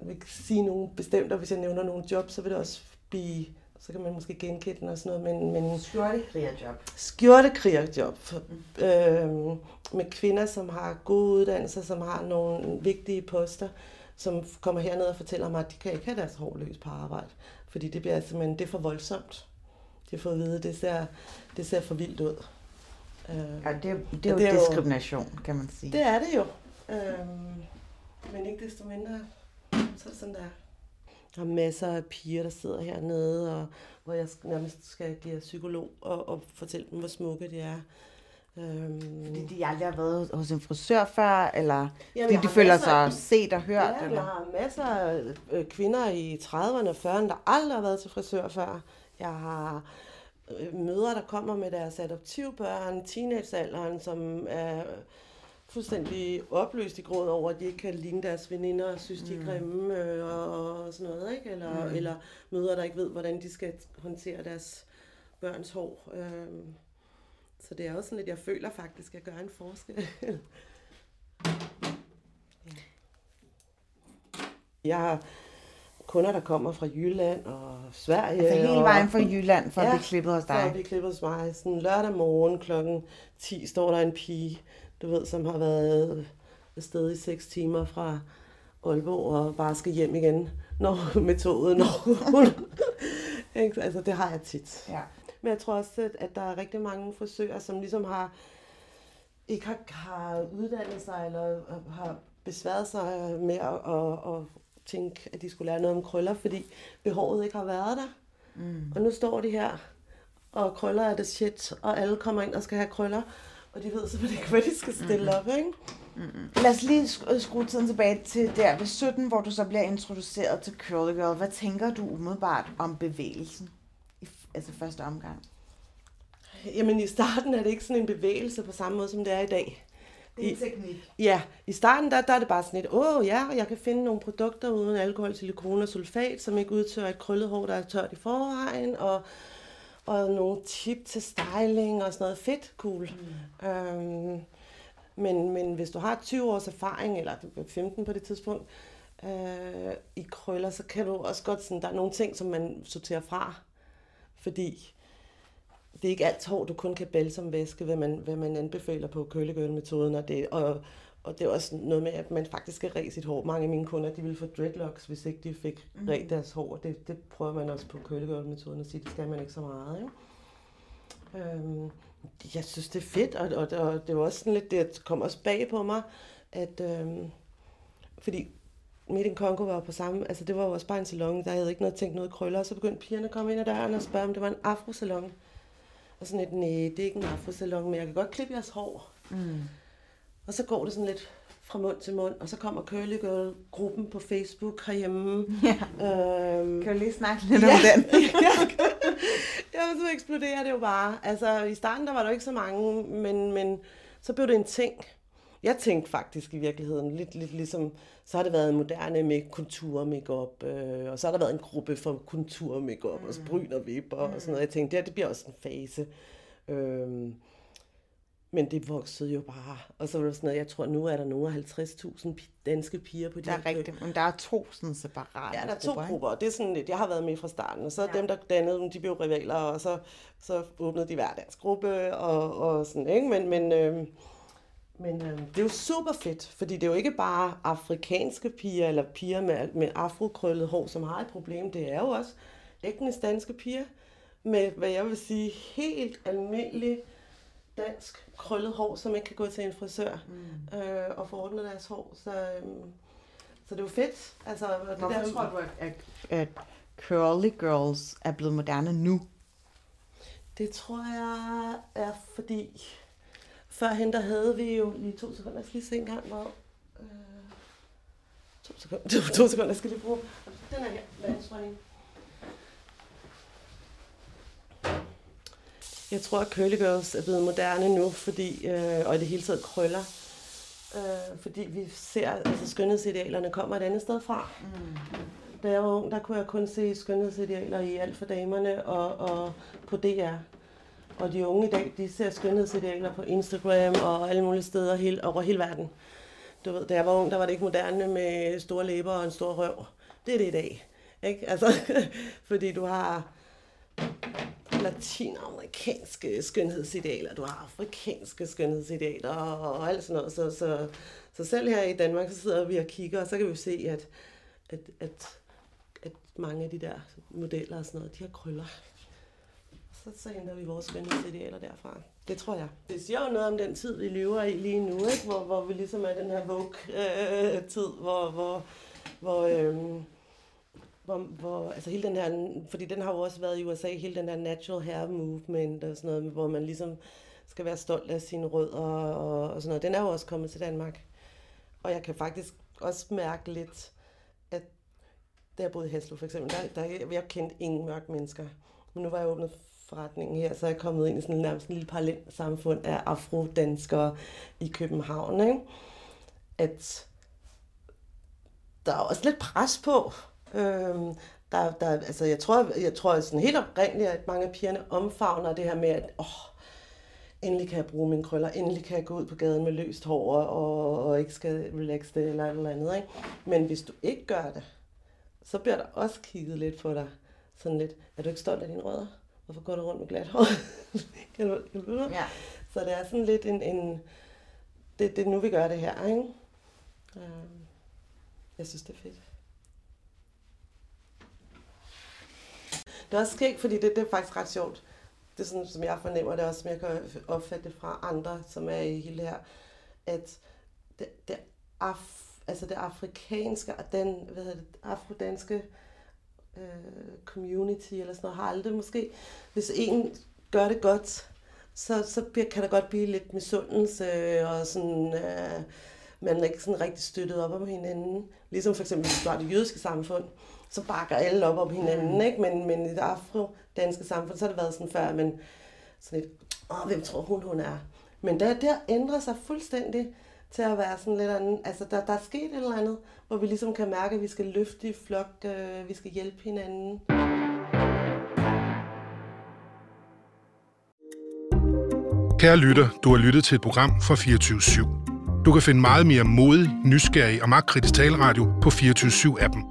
vil ikke sige nogle bestemte, og hvis jeg nævner nogle jobs, så vil det også blive, så kan man måske genkende den og sådan noget, men... men Skjortekrigerjob. Skjortekrigerjob. Mm. Øhm, med kvinder, som har gode uddannelser, som har nogle vigtige poster, som kommer herned og fortæller mig, at de kan ikke have deres hår løs på arbejde, fordi det bliver simpelthen, det er for voldsomt. De har fået at vide, at det ser, det ser for vildt ud. Øh, Ja, det, er- det er jo diskrimination, kan man sige. Det er det jo. Øhm, men ikke desto mindre, så er det sådan der. Der er masser af piger, der sidder hernede, og hvor jeg nærmest skal give psykolog og, og fortælle dem, hvor smukke de er. Øhm, Fordi de aldrig har været hos en frisør før, eller Jamen, fordi de føler sig set og hørt? Ja, eller? jeg har masser af øh, kvinder i 30'erne og 40'erne, der aldrig har været til frisør før. Jeg har øh, mødre, der kommer med deres adoptivbørn, teenagealderen, som er fuldstændig opløst i gråd over, at de ikke kan ligne deres veninder og synes, de er Mm. grimme øh, og, og sådan noget. Ikke? Eller, Mm. eller mødre, der ikke ved, hvordan de skal håndtere deres børns hår. Øhm, så det er også sådan lidt, jeg føler faktisk, at jeg gør en forskel. (laughs) Jeg kunder, der kommer fra Jylland og Sverige. Altså hele vejen fra Jylland for at ja, blive klippet hos for at dig. blive klippet hos mig. Sådan lørdag morgen klokken 10 står der en pige, du ved, som har været afsted i 6 timer fra Aalborg og bare skal hjem igen når, (laughs) med toget, når (laughs) hun... Ikke? altså, det har jeg tit. Ja. Men jeg tror også, at, der er rigtig mange frisører, som ligesom har ikke har, har uddannet sig, eller har besværet sig med at, at, at tænke, at de skulle lære noget om krøller, fordi behovet ikke har været der. Mm. Og nu står de her, og krøller er det shit, og alle kommer ind og skal have krøller, og de ved simpelthen ikke, hvad de skal stille op, ikke? Lad os lige sk- skrue tiden tilbage til der ved 17, hvor du så bliver introduceret til Curly Girl. Hvad tænker du umiddelbart om bevægelsen? I, f- altså første omgang. Jamen i starten er det ikke sådan en bevægelse på samme måde, som det er i dag. Det er en I- teknik. Ja, i starten der, der er det bare sådan et, åh ja, jeg kan finde nogle produkter uden alkohol, silikone og sulfat, som ikke udtørrer et krøllet hår, der er tørt i forvejen, og, og nogle tip til styling og sådan noget fedt, cool. Mm. Øhm, men, men hvis du har 20 års erfaring, eller 15 på det tidspunkt, øh, i krøller, så kan du også godt sådan, der er nogle ting, som man sorterer fra, fordi det er ikke alt hår, du kun kan bælge som væske, hvad man, hvad man anbefaler på kølegøl-metoden, og det, og, og det er også noget med, at man faktisk skal ræse sit hår. Mange af mine kunder, de ville få dreadlocks, hvis ikke de fik Mhm. ræt deres hår. Det, det prøver man også på kølegøl-metoden at sige, det skal man ikke så meget. Ikke? Øhm, jeg synes, det er fedt, og, og, og det var også sådan lidt, det kom også bag på mig, at øhm, fordi Midt in Congo var på samme, altså det var jo også bare en salon, der havde ikke noget tænkt noget krøller, og så begyndte pigerne at komme ind ad døren og spørge, om det var en afrosalon. Og sådan et, nej, det er ikke en afrosalon, men jeg kan godt klippe jeres hår. Mm. Og så går det sådan lidt fra mund til mund, og så kommer Curly Girl-gruppen på Facebook herhjemme. Ja. Øhm, Kan du lige snakke lidt ja, om den? (laughs) ja, ja, så eksploderer det jo bare. Altså, i starten der var der jo ikke så mange, men, men så blev det en ting. Jeg tænkte faktisk i virkeligheden lidt, lidt ligesom, så har det været moderne med kontur makeup, øh, og så har der været en gruppe for kontur makeup, mm. og bryn og vipper mm. og sådan noget. Jeg tænkte, det, her, det bliver også en fase. Øhm, men det voksede jo bare. Og så var det sådan noget, jeg tror, nu er der nogle af 50.000 pi- danske piger på de Der er rigtigt, men der er to sådan separate Ja, der er to grupper, grupper, og det er sådan lidt, jeg har været med fra starten, og så ja. dem, der dannede dem, de blev rivaler, og så, så åbnede de hver deres gruppe, og, og sådan, ikke? Men, men, øh, men øh, det er jo super fedt, fordi det er jo ikke bare afrikanske piger, eller piger med, med afrokrøllet hår, som har et problem, det er jo også etnisk danske piger, med, hvad jeg vil sige, helt almindelig dansk krøllet hår, som ikke kan gå til en frisør mm. øh, og få ordnet deres hår. Så, øh, så det er jo fedt. Altså, og det Hvorfor der, tror du, at, at, at Curly Girls er blevet moderne nu? Det tror jeg er fordi, førhen der havde vi jo lige to sekunder, jeg skal lige se en gang, hvor... Øh, to sekunder, to, (laughs) to sekunder, jeg skal lige bruge. Den er her, vandstrøgning. Jeg tror, at curly girls er blevet moderne nu, fordi, øh, og i det hele taget krøller. Øh, fordi vi ser, altså skønhedsidealerne kommer et andet sted fra. Mm. Da jeg var ung, der kunne jeg kun se skønhedsidealer i alt for damerne og, og på DR. Og de unge i dag, de ser skønhedsidealer på Instagram og alle mulige steder hele, over hele verden. Du ved, da jeg var ung, der var det ikke moderne med store læber og en stor røv. Det er det i dag. Ikke? Altså, (laughs) fordi du har latinamerikanske skønhedsidealer, du har afrikanske skønhedsidealer og, og alt sådan noget. Så, så, så selv her i Danmark, så sidder vi og kigger, og så kan vi se, at, at, at, at mange af de der modeller og sådan noget, de har krøller. Så, så henter vi vores skønhedsidealer derfra. Det tror jeg. Det siger jo noget om den tid, vi lever i lige nu, ikke? Hvor, hvor vi ligesom er den her Vogue-tid, øh, hvor, hvor, hvor, øh, hvor, hvor, altså hele den her, fordi den har jo også været i USA, hele den der natural hair movement og sådan noget, hvor man ligesom skal være stolt af sine rødder og, og sådan noget. Den er jo også kommet til Danmark. Og jeg kan faktisk også mærke lidt, at da jeg boede i Haslo for eksempel, der, der jeg kendte ingen mørke mennesker. Men nu var jeg åbnet forretningen her, så er jeg kommet ind i sådan nærmest en lille parallel samfund af afrodanskere i København. Ikke? At der er også lidt pres på. Øhm, der, der, altså jeg tror, jeg tror sådan helt oprindeligt, at mange af pigerne omfavner det her med, at åh, endelig kan jeg bruge mine krøller, endelig kan jeg gå ud på gaden med løst hår og, og ikke skal relaxe det eller et eller andet. Ikke? Men hvis du ikke gør det, så bliver der også kigget lidt på dig. Sådan lidt, er du ikke stolt af dine rødder? Hvorfor går du rundt med glat hår? (laughs) kan du, kan du ja. Så det er sådan lidt en, en det, det er nu, vi gør det her, ikke? Øhm, Jeg synes, det er fedt. Det er også skægt, fordi det, det er faktisk ret sjovt. Det er sådan, som jeg fornemmer det også, som jeg kan opfatte det fra andre, som er i hele her, at det, det, af, altså det afrikanske og den, hvad hedder det, afrodanske øh, community eller sådan noget, har aldrig måske, hvis en gør det godt, så, så bliver, kan der godt blive lidt misundelse og sådan, øh, man er ikke sådan rigtig støttet op om hinanden. Ligesom for eksempel, hvis du har det jødiske samfund, så bakker alle op om hinanden, ikke? Men, men i det afro-danske samfund, så har det været sådan før, men sådan et, åh, hvem tror hun, hun er? Men der, der ændrer sig fuldstændig til at være sådan lidt anden, altså der, der er sket et eller andet, hvor vi ligesom kan mærke, at vi skal løfte i flok, øh, vi skal hjælpe hinanden. Kære lytter, du har lyttet til et program fra 24 /7. Du kan finde meget mere modig, nysgerrig og magtkritisk taleradio på 24 7 appen